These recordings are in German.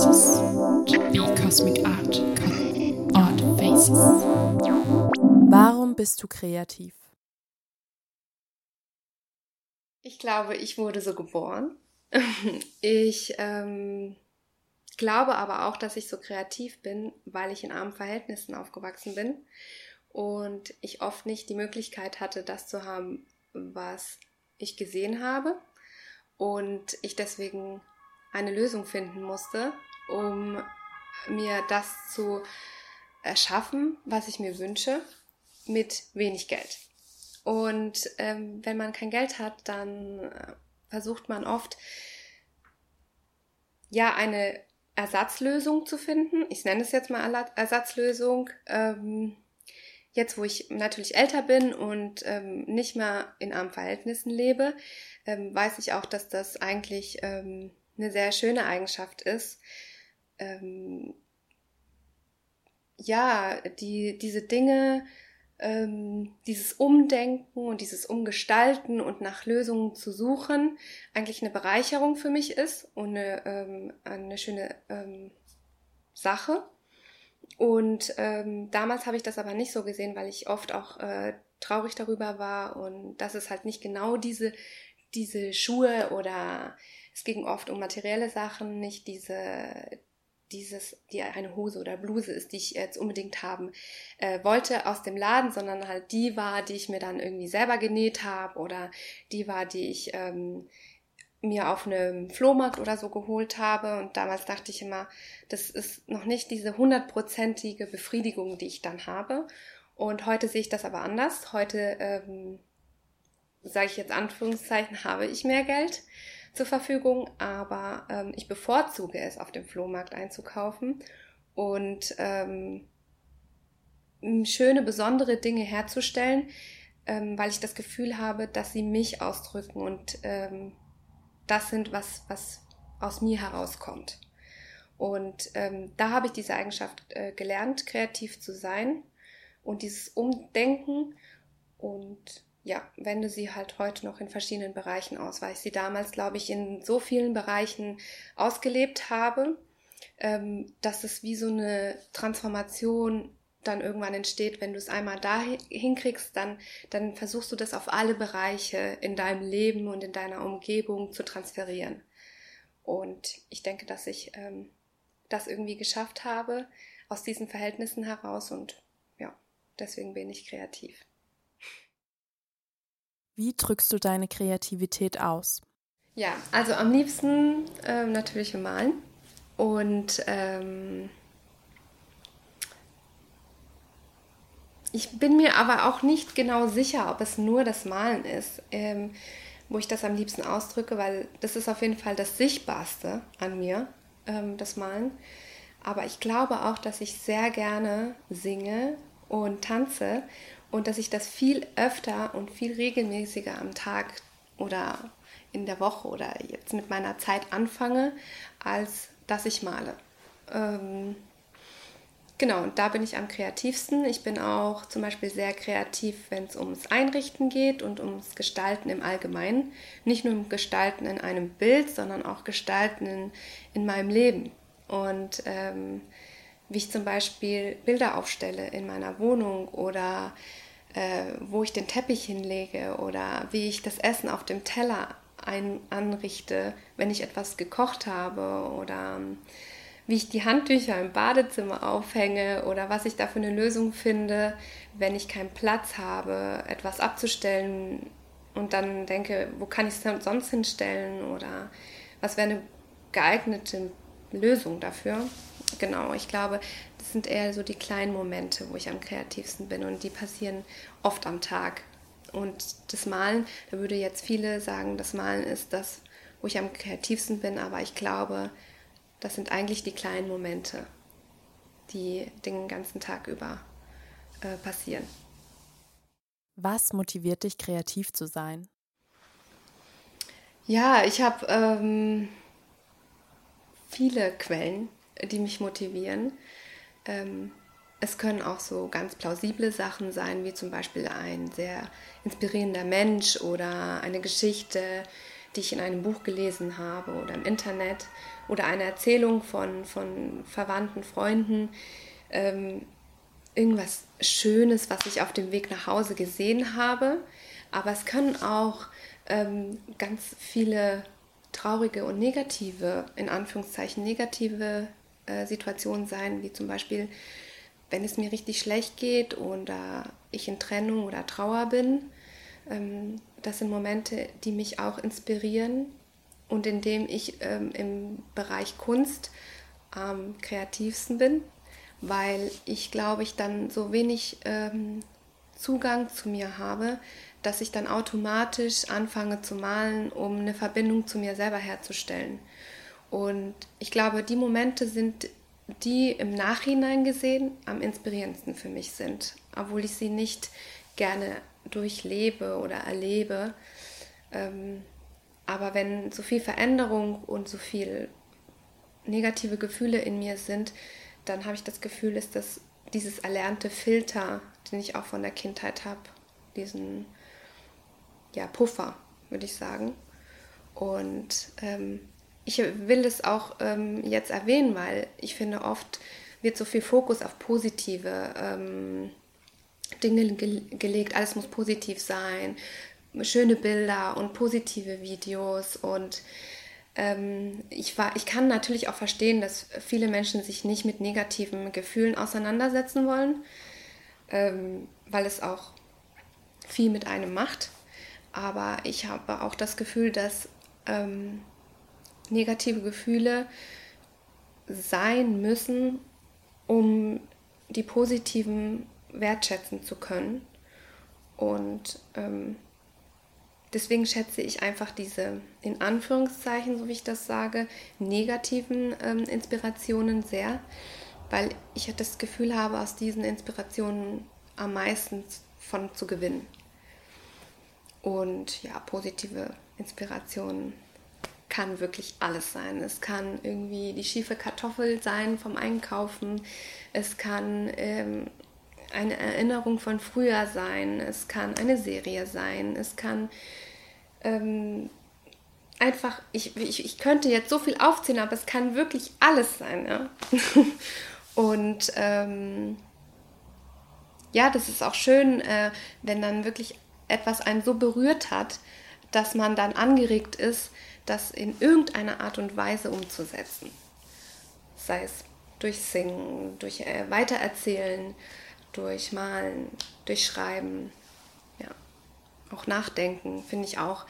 faces. Cosmic art, art faces. Warum bist du kreativ? Ich glaube, ich wurde so geboren. Ich ähm, glaube aber auch, dass ich so kreativ bin, weil ich in armen Verhältnissen aufgewachsen bin und ich oft nicht die Möglichkeit hatte, das zu haben, was ich gesehen habe und ich deswegen eine Lösung finden musste, um mir das zu erschaffen, was ich mir wünsche, mit wenig Geld. Und ähm, wenn man kein Geld hat, dann äh, versucht man oft, ja, eine Ersatzlösung zu finden. Ich nenne es jetzt mal Ersatzlösung. Ähm, jetzt, wo ich natürlich älter bin und ähm, nicht mehr in armen Verhältnissen lebe, ähm, weiß ich auch, dass das eigentlich ähm, eine sehr schöne Eigenschaft ist. Ähm, ja, die, diese Dinge, ähm, dieses Umdenken und dieses Umgestalten und nach Lösungen zu suchen, eigentlich eine Bereicherung für mich ist und eine, ähm, eine schöne ähm, Sache. Und ähm, damals habe ich das aber nicht so gesehen, weil ich oft auch äh, traurig darüber war und dass es halt nicht genau diese, diese Schuhe oder es ging oft um materielle Sachen, nicht diese, dieses, die eine Hose oder Bluse ist, die ich jetzt unbedingt haben äh, wollte aus dem Laden, sondern halt die war, die ich mir dann irgendwie selber genäht habe oder die war, die ich ähm, mir auf einem Flohmarkt oder so geholt habe. Und damals dachte ich immer, das ist noch nicht diese hundertprozentige Befriedigung, die ich dann habe. Und heute sehe ich das aber anders. Heute, ähm, sage ich jetzt Anführungszeichen, habe ich mehr Geld zur Verfügung, aber ähm, ich bevorzuge es, auf dem Flohmarkt einzukaufen und ähm, schöne, besondere Dinge herzustellen, ähm, weil ich das Gefühl habe, dass sie mich ausdrücken und ähm, das sind, was, was aus mir herauskommt. Und ähm, da habe ich diese Eigenschaft äh, gelernt, kreativ zu sein und dieses Umdenken und ja, wende sie halt heute noch in verschiedenen Bereichen aus, weil ich sie damals, glaube ich, in so vielen Bereichen ausgelebt habe, ähm, dass es wie so eine Transformation dann irgendwann entsteht, wenn du es einmal da hinkriegst, dann, dann versuchst du das auf alle Bereiche in deinem Leben und in deiner Umgebung zu transferieren. Und ich denke, dass ich ähm, das irgendwie geschafft habe aus diesen Verhältnissen heraus und ja, deswegen bin ich kreativ. Wie drückst du deine Kreativität aus? Ja, also am liebsten äh, natürlich im Malen. Und ähm, ich bin mir aber auch nicht genau sicher, ob es nur das Malen ist, ähm, wo ich das am liebsten ausdrücke, weil das ist auf jeden Fall das Sichtbarste an mir, ähm, das Malen. Aber ich glaube auch, dass ich sehr gerne singe und tanze und dass ich das viel öfter und viel regelmäßiger am Tag oder in der Woche oder jetzt mit meiner Zeit anfange, als dass ich male. Ähm, genau, und da bin ich am kreativsten. Ich bin auch zum Beispiel sehr kreativ, wenn es ums Einrichten geht und ums Gestalten im Allgemeinen. Nicht nur im Gestalten in einem Bild, sondern auch Gestalten in, in meinem Leben. Und ähm, wie ich zum Beispiel Bilder aufstelle in meiner Wohnung oder äh, wo ich den Teppich hinlege oder wie ich das Essen auf dem Teller ein, anrichte, wenn ich etwas gekocht habe oder ähm, wie ich die Handtücher im Badezimmer aufhänge oder was ich da für eine Lösung finde, wenn ich keinen Platz habe, etwas abzustellen und dann denke, wo kann ich es sonst hinstellen oder was wäre eine geeignete Lösung dafür genau, ich glaube, das sind eher so die kleinen Momente, wo ich am kreativsten bin und die passieren oft am Tag. Und das Malen, da würde jetzt viele sagen, das Malen ist das, wo ich am kreativsten bin, aber ich glaube, das sind eigentlich die kleinen Momente, die den ganzen Tag über äh, passieren. Was motiviert dich, kreativ zu sein? Ja, ich habe ähm, viele Quellen, die mich motivieren. Ähm, es können auch so ganz plausible Sachen sein, wie zum Beispiel ein sehr inspirierender Mensch oder eine Geschichte, die ich in einem Buch gelesen habe oder im Internet oder eine Erzählung von, von Verwandten, Freunden, ähm, irgendwas Schönes, was ich auf dem Weg nach Hause gesehen habe. Aber es können auch ähm, ganz viele traurige und negative, in Anführungszeichen negative äh, Situationen sein, wie zum Beispiel, wenn es mir richtig schlecht geht oder ich in Trennung oder Trauer bin. Ähm, das sind Momente, die mich auch inspirieren und in dem ich ähm, im Bereich Kunst am kreativsten bin, weil ich glaube, ich dann so wenig ähm, Zugang zu mir habe, dass ich dann automatisch anfange zu malen, um eine Verbindung zu mir selber herzustellen. Und ich glaube, die Momente sind die im Nachhinein gesehen am inspirierendsten für mich sind, obwohl ich sie nicht gerne durchlebe oder erlebe. Ähm, aber wenn so viel Veränderung und so viel negative Gefühle in mir sind, dann habe ich das Gefühl, ist das dieses erlernte Filter, den ich auch von der Kindheit habe, diesen ja, Puffer, würde ich sagen. Und ähm, ich will es auch ähm, jetzt erwähnen, weil ich finde, oft wird so viel Fokus auf positive ähm, Dinge ge gelegt. Alles muss positiv sein, schöne Bilder und positive Videos. Und ähm, ich, war, ich kann natürlich auch verstehen, dass viele Menschen sich nicht mit negativen Gefühlen auseinandersetzen wollen, ähm, weil es auch viel mit einem macht. Aber ich habe auch das Gefühl, dass ähm, negative Gefühle sein müssen, um die positiven wertschätzen zu können. Und ähm, deswegen schätze ich einfach diese, in Anführungszeichen, so wie ich das sage, negativen ähm, Inspirationen sehr, weil ich das Gefühl habe, aus diesen Inspirationen am meisten von zu gewinnen. Und ja, positive Inspirationen kann wirklich alles sein. Es kann irgendwie die schiefe Kartoffel sein vom Einkaufen. Es kann ähm, eine Erinnerung von früher sein. Es kann eine Serie sein. Es kann ähm, einfach, ich, ich, ich könnte jetzt so viel aufzählen, aber es kann wirklich alles sein. Ja? Und ähm, ja, das ist auch schön, äh, wenn dann wirklich etwas einen so berührt hat, dass man dann angeregt ist, das in irgendeiner Art und Weise umzusetzen. Sei es durch Singen, durch äh, Weitererzählen, durch Malen, durch Schreiben, ja, auch Nachdenken finde ich auch.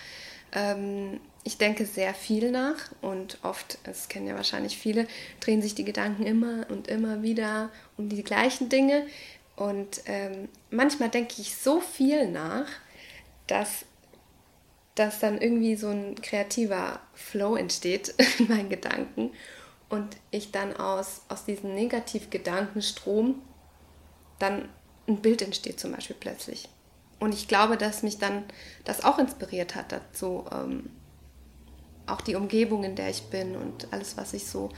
Ähm, ich denke sehr viel nach und oft, das kennen ja wahrscheinlich viele, drehen sich die Gedanken immer und immer wieder um die gleichen Dinge. Und ähm, manchmal denke ich so viel nach, dass, dass dann irgendwie so ein kreativer Flow entsteht in meinen Gedanken und ich dann aus, aus diesem Negativgedankenstrom dann ein Bild entsteht zum Beispiel plötzlich. Und ich glaube, dass mich dann das auch inspiriert hat dazu, ähm, auch die Umgebung, in der ich bin und alles, was ich so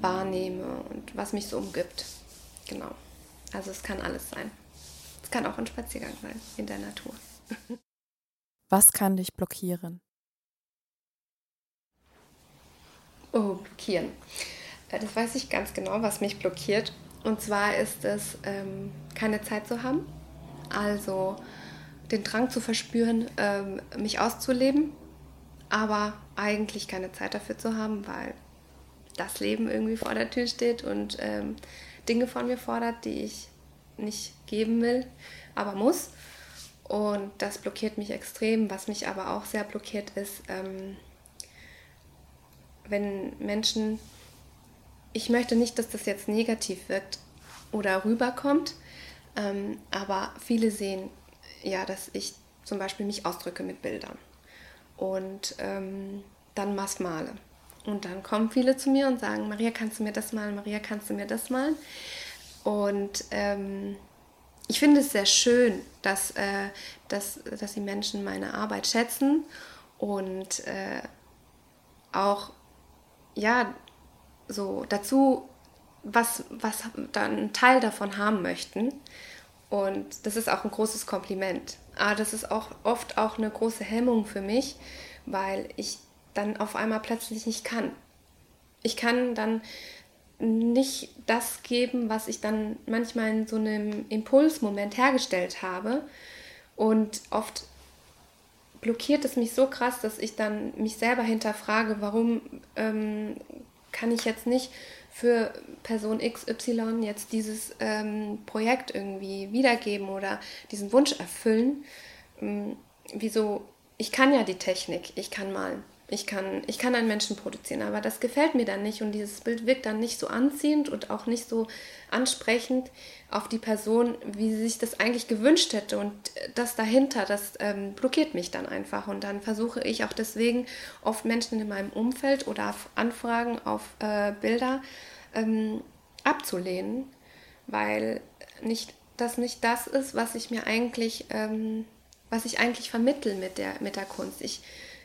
wahrnehme und was mich so umgibt. Genau. Also es kann alles sein. Es kann auch ein Spaziergang sein in der Natur. Was kann dich blockieren? Oh, blockieren. Äh, das weiß ich ganz genau, was mich blockiert. Und zwar ist es, ähm, keine Zeit zu haben. Also den Drang zu verspüren, ähm, mich auszuleben, aber eigentlich keine Zeit dafür zu haben, weil das Leben irgendwie vor der Tür steht und ähm, Dinge von mir fordert, die ich nicht geben will, aber muss. Und das blockiert mich extrem. Was mich aber auch sehr blockiert ist, ähm, wenn Menschen, ich möchte nicht, dass das jetzt negativ wirkt oder rüberkommt, ähm, aber viele sehen ja, dass ich zum Beispiel mich ausdrücke mit Bildern und ähm, dann was male. Und dann kommen viele zu mir und sagen, Maria, kannst du mir das malen? Maria, kannst du mir das malen? Und ähm, ich finde es sehr schön, dass, äh, dass, dass die Menschen meine Arbeit schätzen und äh, auch ja so dazu was, was dann einen Teil davon haben möchten. Und das ist auch ein großes Kompliment. Aber das ist auch oft auch eine große Hemmung für mich, weil ich dann auf einmal plötzlich nicht kann. Ich kann dann nicht das geben, was ich dann manchmal in so einem Impulsmoment hergestellt habe. Und oft blockiert es mich so krass, dass ich dann mich selber hinterfrage, warum ähm, kann ich jetzt nicht für Person XY jetzt dieses ähm, Projekt irgendwie wiedergeben oder diesen Wunsch erfüllen. Ähm, wieso? Ich kann ja die Technik, ich kann malen. Ich kann, ich kann einen Menschen produzieren, aber das gefällt mir dann nicht und dieses Bild wirkt dann nicht so anziehend und auch nicht so ansprechend auf die Person, wie sie sich das eigentlich gewünscht hätte. Und das dahinter, das ähm, blockiert mich dann einfach. Und dann versuche ich auch deswegen oft Menschen in meinem Umfeld oder auf Anfragen auf äh, Bilder ähm, abzulehnen, weil nicht, das nicht das ist, was ich mir eigentlich, ähm, was ich eigentlich vermittel mit der, mit der Kunst. Ich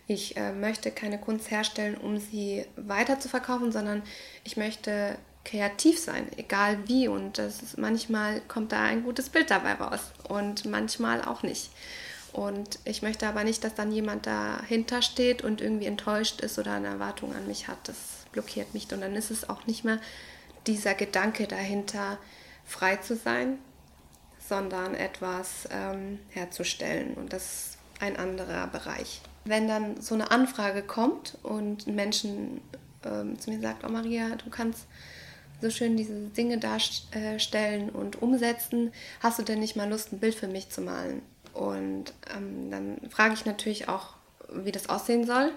ich äh, möchte keine Kunst herstellen, um sie weiter zu verkaufen, sondern ich möchte kreativ sein, egal wie. Und das ist, manchmal kommt da ein gutes Bild dabei raus und manchmal auch nicht. Und ich möchte aber nicht, dass dann jemand dahinter steht und irgendwie enttäuscht ist oder eine Erwartung an mich hat. Das blockiert mich. Und dann ist es auch nicht mehr dieser Gedanke dahinter, frei zu sein, sondern etwas ähm, herzustellen. Und das ist ein anderer Bereich wenn dann so eine Anfrage kommt und ein Menschen ähm, zu mir sagt, oh Maria, du kannst so schön diese Dinge darstellen und umsetzen, hast du denn nicht mal Lust, ein Bild für mich zu malen? Und ähm, dann frage ich natürlich auch, wie das aussehen soll,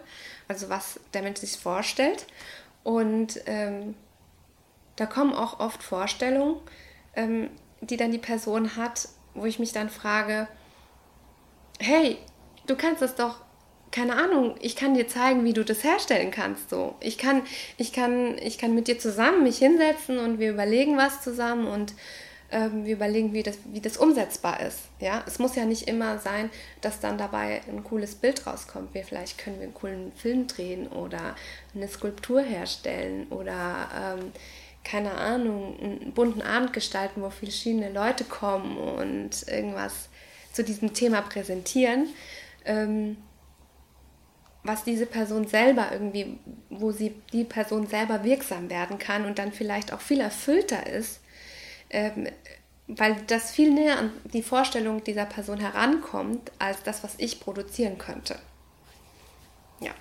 also was der Mensch sich vorstellt. Und ähm, da kommen auch oft Vorstellungen, ähm, die dann die Person hat, wo ich mich dann frage, hey, du kannst das doch keine Ahnung, ich kann dir zeigen, wie du das herstellen kannst. So, ich kann, ich kann, ich kann mit dir zusammen mich hinsetzen und wir überlegen was zusammen und ähm, wir überlegen, wie das, wie das umsetzbar ist. Ja, es muss ja nicht immer sein, dass dann dabei ein cooles Bild rauskommt. Wir vielleicht können wir einen coolen Film drehen oder eine Skulptur herstellen oder ähm, keine Ahnung, einen bunten Abend gestalten, wo verschiedene Leute kommen und irgendwas zu diesem Thema präsentieren. Ähm, was diese Person selber irgendwie, wo sie die Person selber wirksam werden kann und dann vielleicht auch viel erfüllter ist, ähm, weil das viel näher an die Vorstellung dieser Person herankommt, als das, was ich produzieren könnte. Ja.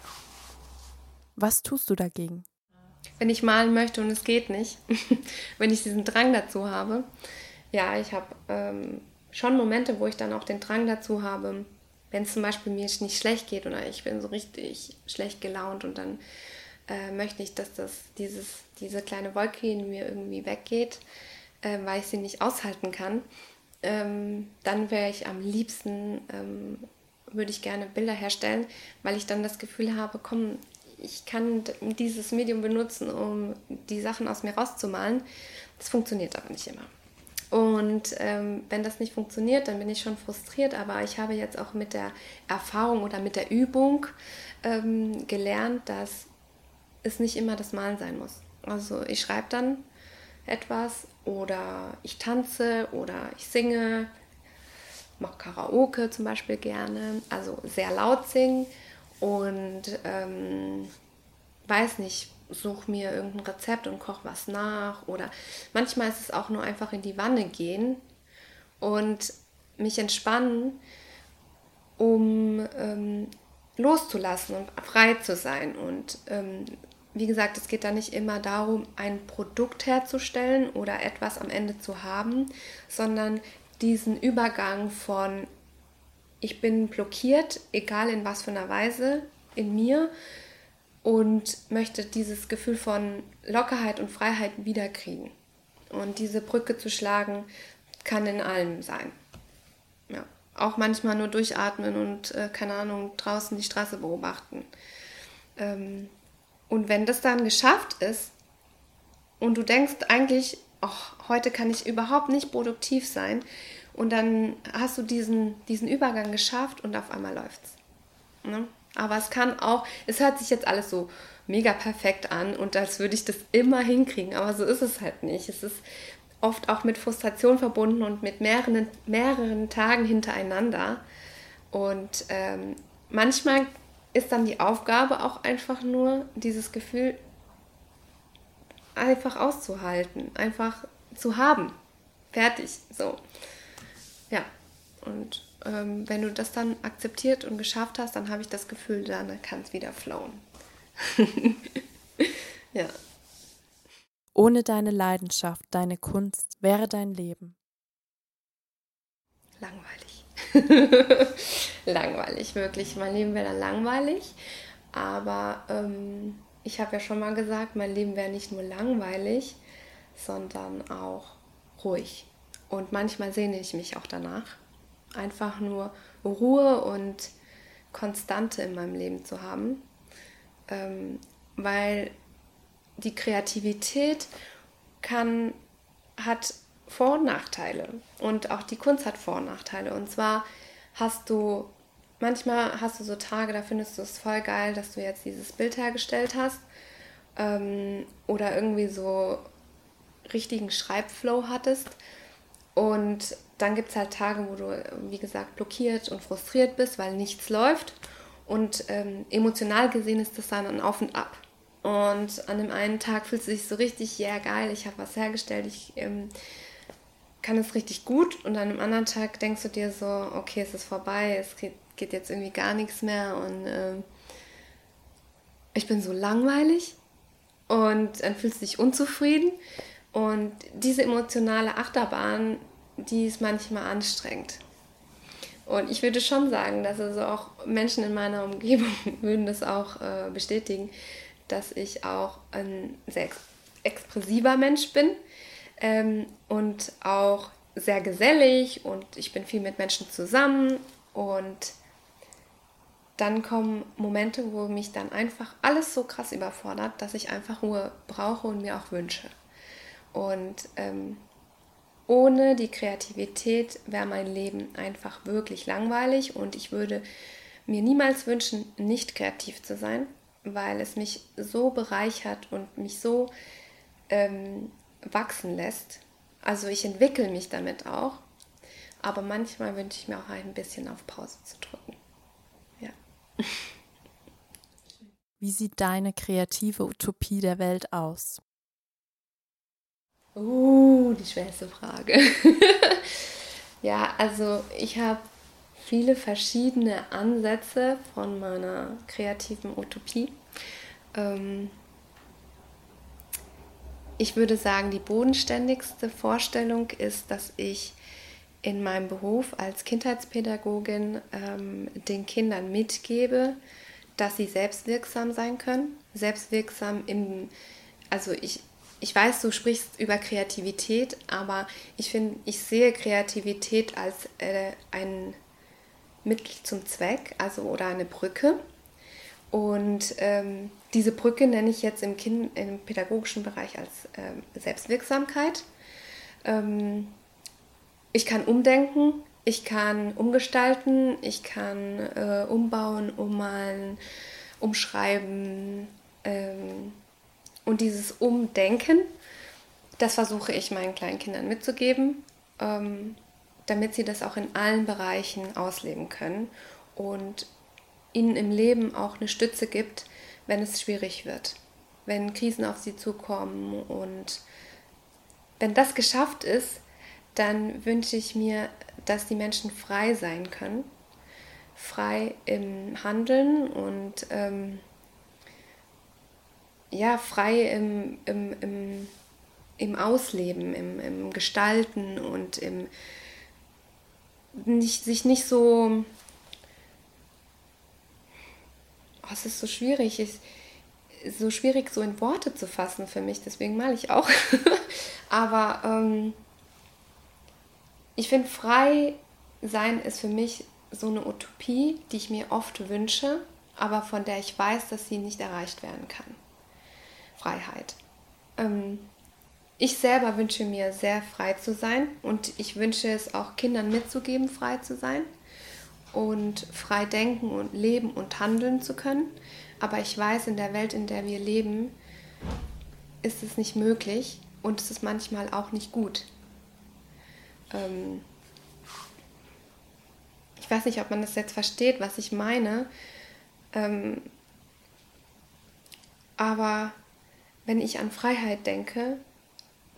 Was tust du dagegen? Wenn ich malen möchte und es geht nicht, wenn ich diesen Drang dazu habe, ja, ich habe ähm, schon Momente, wo ich dann auch den Drang dazu habe, wenn es zum Beispiel mir nicht schlecht geht oder ich bin so richtig schlecht gelaunt und dann äh, möchte ich, dass das, dieses, diese kleine Wolke in mir irgendwie weggeht, äh, weil ich sie nicht aushalten kann, ähm, dann wäre ich am liebsten, ähm, würde ich gerne Bilder herstellen, weil ich dann das Gefühl habe, komm, ich kann dieses Medium benutzen, um die Sachen aus mir rauszumalen. Das funktioniert aber nicht immer. Und ähm, wenn das nicht funktioniert, dann bin ich schon frustriert. Aber ich habe jetzt auch mit der Erfahrung oder mit der Übung ähm, gelernt, dass es nicht immer das Malen sein muss. Also ich schreibe dann etwas oder ich tanze oder ich singe, mache Karaoke zum Beispiel gerne, also sehr laut singen und ähm, weiß nicht, suche mir irgendein Rezept und koche was nach. Oder manchmal ist es auch nur einfach in die Wanne gehen und mich entspannen, um ähm, loszulassen und frei zu sein. Und ähm, wie gesagt, es geht da nicht immer darum, ein Produkt herzustellen oder etwas am Ende zu haben, sondern diesen Übergang von ich bin blockiert, egal in was für einer Weise, in mir, und möchte dieses Gefühl von Lockerheit und Freiheit wiederkriegen. Und diese Brücke zu schlagen kann in allem sein. Ja. Auch manchmal nur durchatmen und, äh, keine Ahnung, draußen die Straße beobachten. Ähm, und wenn das dann geschafft ist und du denkst eigentlich, oh, heute kann ich überhaupt nicht produktiv sein, und dann hast du diesen, diesen Übergang geschafft und auf einmal läuft's. Ne? Aber es kann auch, es hört sich jetzt alles so mega perfekt an und als würde ich das immer hinkriegen, aber so ist es halt nicht. Es ist oft auch mit Frustration verbunden und mit mehreren, mehreren Tagen hintereinander. Und ähm, manchmal ist dann die Aufgabe auch einfach nur, dieses Gefühl einfach auszuhalten, einfach zu haben. Fertig, so. Ja, und ähm, wenn du das dann akzeptiert und geschafft hast, dann habe ich das Gefühl, dann kann es wieder flowen. ja. Ohne deine Leidenschaft, deine Kunst wäre dein Leben. Langweilig. langweilig, wirklich. Mein Leben wäre dann langweilig. Aber ähm, ich habe ja schon mal gesagt, mein Leben wäre nicht nur langweilig, sondern auch ruhig. Und manchmal sehne ich mich auch danach, einfach nur Ruhe und Konstante in meinem Leben zu haben, ähm, weil die Kreativität kann, hat Vor- und Nachteile und auch die Kunst hat Vor- und Nachteile. Und zwar hast du, manchmal hast du so Tage, da findest du es voll geil, dass du jetzt dieses Bild hergestellt hast ähm, oder irgendwie so richtigen Schreibflow hattest und dann gibt es halt Tage, wo du, wie gesagt, blockiert und frustriert bist, weil nichts läuft. Und ähm, emotional gesehen ist das dann ein Auf und Ab. Und an dem einen Tag fühlst du dich so richtig, ja yeah, geil, ich habe was hergestellt, ich ähm, kann es richtig gut. Und an einem anderen Tag denkst du dir so, okay, es ist vorbei, es geht, geht jetzt irgendwie gar nichts mehr und äh, ich bin so langweilig. Und dann fühlst du dich unzufrieden. Und diese emotionale Achterbahn die ist manchmal anstrengend. Und ich würde schon sagen, dass also auch Menschen in meiner Umgebung würden das auch äh, bestätigen, dass ich auch ein sehr ex expressiver Mensch bin ähm, und auch sehr gesellig und ich bin viel mit Menschen zusammen und dann kommen Momente, wo mich dann einfach alles so krass überfordert, dass ich einfach Ruhe brauche und mir auch wünsche. Und ähm, ohne die Kreativität wäre mein Leben einfach wirklich langweilig und ich würde mir niemals wünschen, nicht kreativ zu sein, weil es mich so bereichert und mich so ähm, wachsen lässt. Also ich entwickle mich damit auch, aber manchmal wünsche ich mir auch ein bisschen auf Pause zu drücken. Ja. Wie sieht deine kreative Utopie der Welt aus? Uh, die schwerste Frage. ja, also ich habe viele verschiedene Ansätze von meiner kreativen Utopie. Ähm, ich würde sagen, die bodenständigste Vorstellung ist, dass ich in meinem Beruf als Kindheitspädagogin ähm, den Kindern mitgebe, dass sie selbstwirksam sein können. Selbstwirksam im, also ich, ich weiß, du sprichst über Kreativität, aber ich finde, ich sehe Kreativität als äh, ein Mittel zum Zweck, also oder eine Brücke. Und ähm, diese Brücke nenne ich jetzt im, kind, im pädagogischen Bereich als ähm, Selbstwirksamkeit. Ähm, ich kann umdenken, ich kann umgestalten, ich kann äh, umbauen, ummalen, umschreiben. Und dieses Umdenken, das versuche ich meinen kleinen Kindern mitzugeben, ähm, damit sie das auch in allen Bereichen ausleben können und ihnen im Leben auch eine Stütze gibt, wenn es schwierig wird, wenn Krisen auf sie zukommen. Und wenn das geschafft ist, dann wünsche ich mir, dass die Menschen frei sein können, frei im Handeln und ähm, ja, frei im, im, im, im Ausleben, im, im Gestalten und im nicht, sich nicht so. Oh, es ist so schwierig. Ist so schwierig, so in Worte zu fassen für mich, deswegen male ich auch. Aber ähm, ich finde, frei sein ist für mich so eine Utopie, die ich mir oft wünsche, aber von der ich weiß, dass sie nicht erreicht werden kann. Freiheit. Ähm, ich selber wünsche mir sehr frei zu sein und ich wünsche es auch Kindern mitzugeben, frei zu sein und frei denken und leben und handeln zu können. Aber ich weiß, in der Welt, in der wir leben, ist es nicht möglich und es ist manchmal auch nicht gut. Ähm ich weiß nicht, ob man das jetzt versteht, was ich meine. Ähm, aber wenn ich an Freiheit denke,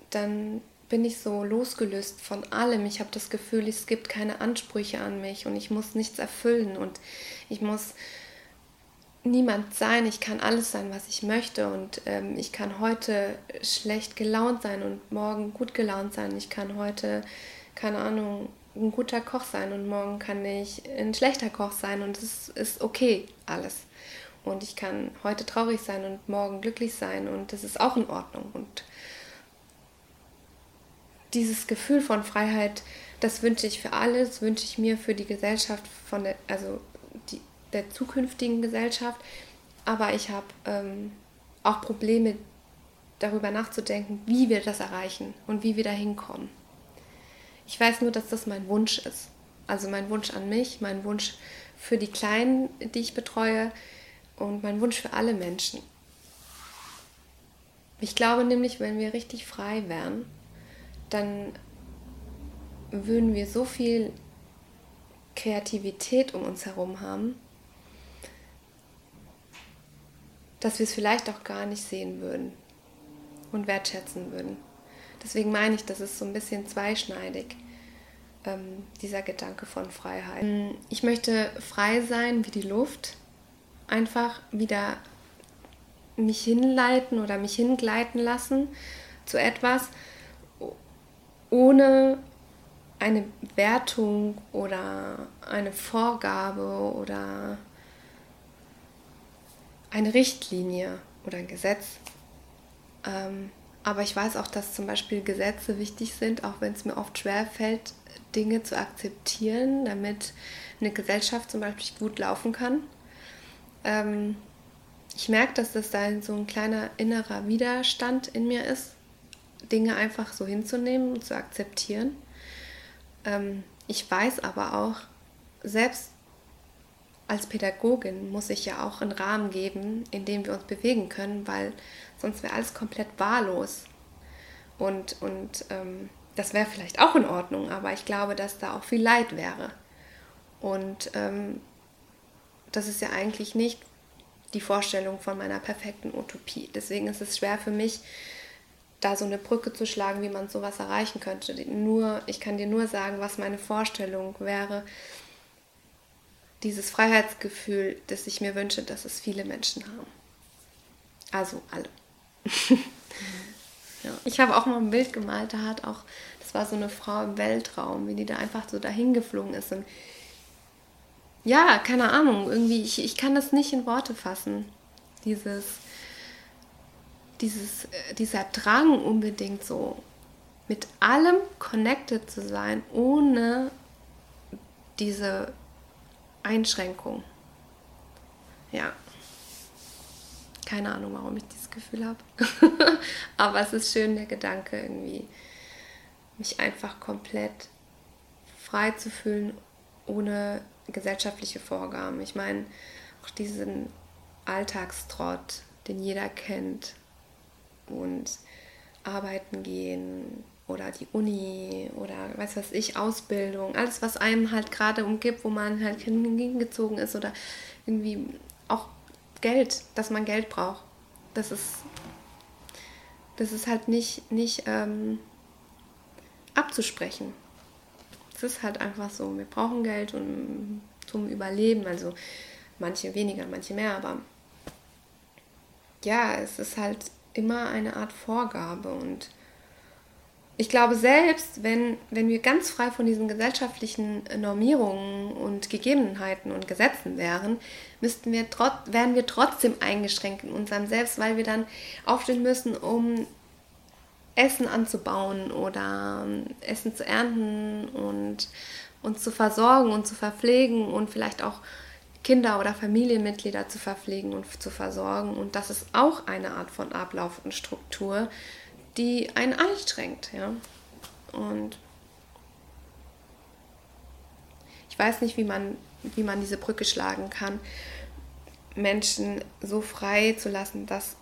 dann bin ich so losgelöst von allem. Ich habe das Gefühl, es gibt keine Ansprüche an mich und ich muss nichts erfüllen und ich muss niemand sein. Ich kann alles sein, was ich möchte und ähm, ich kann heute schlecht gelaunt sein und morgen gut gelaunt sein. Ich kann heute, keine Ahnung, ein guter Koch sein und morgen kann ich ein schlechter Koch sein und es ist okay alles. Und ich kann heute traurig sein und morgen glücklich sein und das ist auch in Ordnung. Und dieses Gefühl von Freiheit, das wünsche ich für alles, wünsche ich mir für die Gesellschaft von der, also die, der zukünftigen Gesellschaft. Aber ich habe ähm, auch Probleme darüber nachzudenken, wie wir das erreichen und wie wir da hinkommen. Ich weiß nur, dass das mein Wunsch ist. Also mein Wunsch an mich, mein Wunsch für die Kleinen, die ich betreue und mein Wunsch für alle Menschen. Ich glaube nämlich, wenn wir richtig frei wären, dann würden wir so viel Kreativität um uns herum haben, dass wir es vielleicht auch gar nicht sehen würden und wertschätzen würden. Deswegen meine ich, das ist so ein bisschen zweischneidig, ähm, dieser Gedanke von Freiheit. Ich möchte frei sein wie die Luft, einfach wieder mich hinleiten oder mich hingleiten lassen zu etwas, ohne eine Wertung oder eine Vorgabe oder eine Richtlinie oder ein Gesetz. Ähm, aber ich weiß auch, dass zum Beispiel Gesetze wichtig sind, auch wenn es mir oft schwer fällt, Dinge zu akzeptieren, damit eine Gesellschaft zum Beispiel gut laufen kann. Ähm, ich merke, dass das da so ein kleiner innerer Widerstand in mir ist, Dinge einfach so hinzunehmen und zu akzeptieren. Ähm, ich weiß aber auch, selbst als Pädagogin muss ich ja auch einen Rahmen geben, in dem wir uns bewegen können, weil sonst wäre alles komplett wahllos. Und, und ähm, das wäre vielleicht auch in Ordnung, aber ich glaube, dass da auch viel Leid wäre. Und ähm, das ist ja eigentlich nicht die Vorstellung von meiner perfekten Utopie. Deswegen ist es schwer für mich, da so eine Brücke zu schlagen, wie man sowas erreichen könnte. Nur, ich kann dir nur sagen, was meine Vorstellung wäre. Dieses Freiheitsgefühl, das ich mir wünsche, dass es viele Menschen haben. Also alle. ja. Ich habe auch mal ein Bild gemalt, da hat auch, das war so eine Frau im Weltraum, wie die da einfach so dahin geflogen ist. Und ja, keine Ahnung, irgendwie, ich, ich kann das nicht in Worte fassen. Dieses, dieses, äh, dieser Drang unbedingt so mit allem connected zu sein, ohne diese Einschränkung. Ja. Keine Ahnung, warum ich dieses Gefühl habe. Aber es ist schön, der Gedanke irgendwie, mich einfach komplett frei zu fühlen, ohne gesellschaftliche Vorgaben. Ich meine, auch diesen Alltagstrott, den jeder kennt, und arbeiten gehen oder die Uni oder weiß was ich, Ausbildung, alles, was einem halt gerade umgibt, wo man halt hingezogen ist oder irgendwie auch Geld, dass man Geld braucht. Das ist, das ist halt nicht, nicht ähm, abzusprechen. Es ist halt einfach so, wir brauchen Geld und, zum Überleben, also manche weniger, manche mehr, aber ja, es ist halt immer eine Art Vorgabe. Und ich glaube, selbst wenn, wenn wir ganz frei von diesen gesellschaftlichen Normierungen und Gegebenheiten und Gesetzen wären, müssten wir trot, wären wir trotzdem eingeschränkt in unserem Selbst, weil wir dann aufstehen müssen, um Essen anzubauen oder ähm, Essen zu ernten und uns zu versorgen und zu verpflegen und vielleicht auch Kinder oder Familienmitglieder zu verpflegen und zu versorgen. Und das ist auch eine Art von Ablauf und Struktur, die einen anstrengt. Ja? Und ich weiß nicht, wie man, wie man diese Brücke schlagen kann, Menschen so frei zu lassen, dass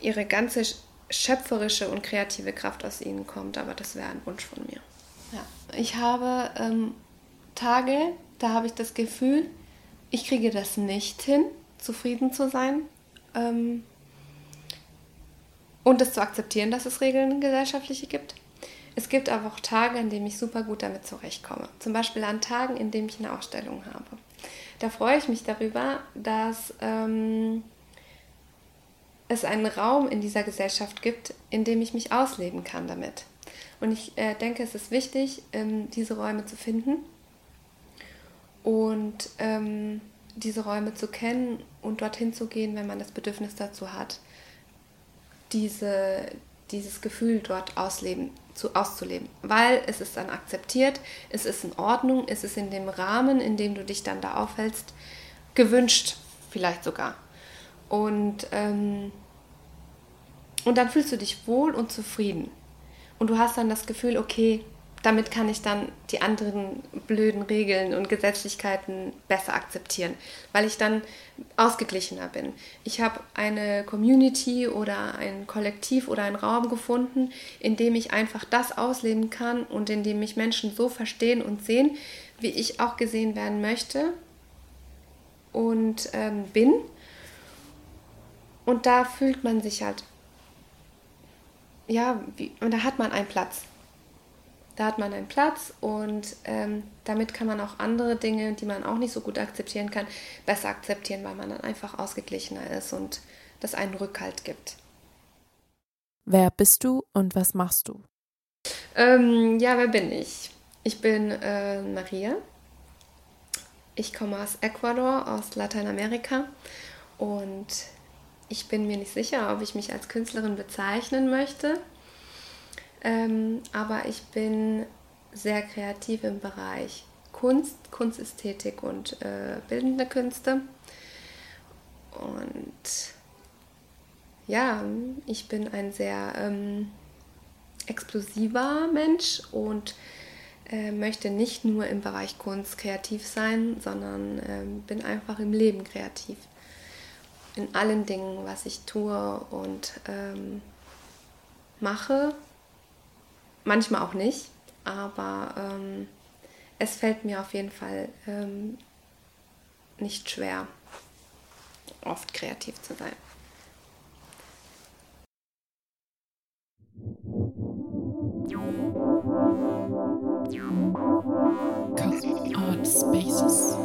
ihre ganze schöpferische und kreative Kraft aus ihnen kommt. Aber das wäre ein Wunsch von mir. Ja. Ich habe ähm, Tage, da habe ich das Gefühl, ich kriege das nicht hin, zufrieden zu sein ähm, und es zu akzeptieren, dass es Regeln gesellschaftliche gibt. Es gibt aber auch Tage, an denen ich super gut damit zurechtkomme. Zum Beispiel an Tagen, in denen ich eine Ausstellung habe. Da freue ich mich darüber, dass ähm, es einen Raum in dieser Gesellschaft gibt, in dem ich mich ausleben kann damit. Und ich äh, denke, es ist wichtig, ähm, diese Räume zu finden und ähm, diese Räume zu kennen und dorthin zu gehen, wenn man das Bedürfnis dazu hat, diese, dieses Gefühl dort ausleben, zu, auszuleben. Weil es ist dann akzeptiert, es ist in Ordnung, es ist in dem Rahmen, in dem du dich dann da aufhältst, gewünscht, vielleicht sogar. Und, ähm, und dann fühlst du dich wohl und zufrieden. Und du hast dann das Gefühl, okay, damit kann ich dann die anderen blöden Regeln und Gesetzlichkeiten besser akzeptieren, weil ich dann ausgeglichener bin. Ich habe eine Community oder ein Kollektiv oder einen Raum gefunden, in dem ich einfach das ausleben kann und in dem mich Menschen so verstehen und sehen, wie ich auch gesehen werden möchte und ähm, bin. Und da fühlt man sich halt, ja, wie, und da hat man einen Platz. Da hat man einen Platz und ähm, damit kann man auch andere Dinge, die man auch nicht so gut akzeptieren kann, besser akzeptieren, weil man dann einfach ausgeglichener ist und das einen Rückhalt gibt. Wer bist du und was machst du? Ähm, ja, wer bin ich? Ich bin äh, Maria. Ich komme aus Ecuador, aus Lateinamerika und ich bin mir nicht sicher, ob ich mich als Künstlerin bezeichnen möchte. Ähm, aber ich bin sehr kreativ im Bereich Kunst, Kunstästhetik und äh, bildende Künste. Und ja, ich bin ein sehr ähm, explosiver Mensch und äh, möchte nicht nur im Bereich Kunst kreativ sein, sondern äh, bin einfach im Leben kreativ. In allen Dingen, was ich tue und ähm, mache, manchmal auch nicht, aber ähm, es fällt mir auf jeden Fall ähm, nicht schwer, oft kreativ zu sein. Cosmic Art Spaces.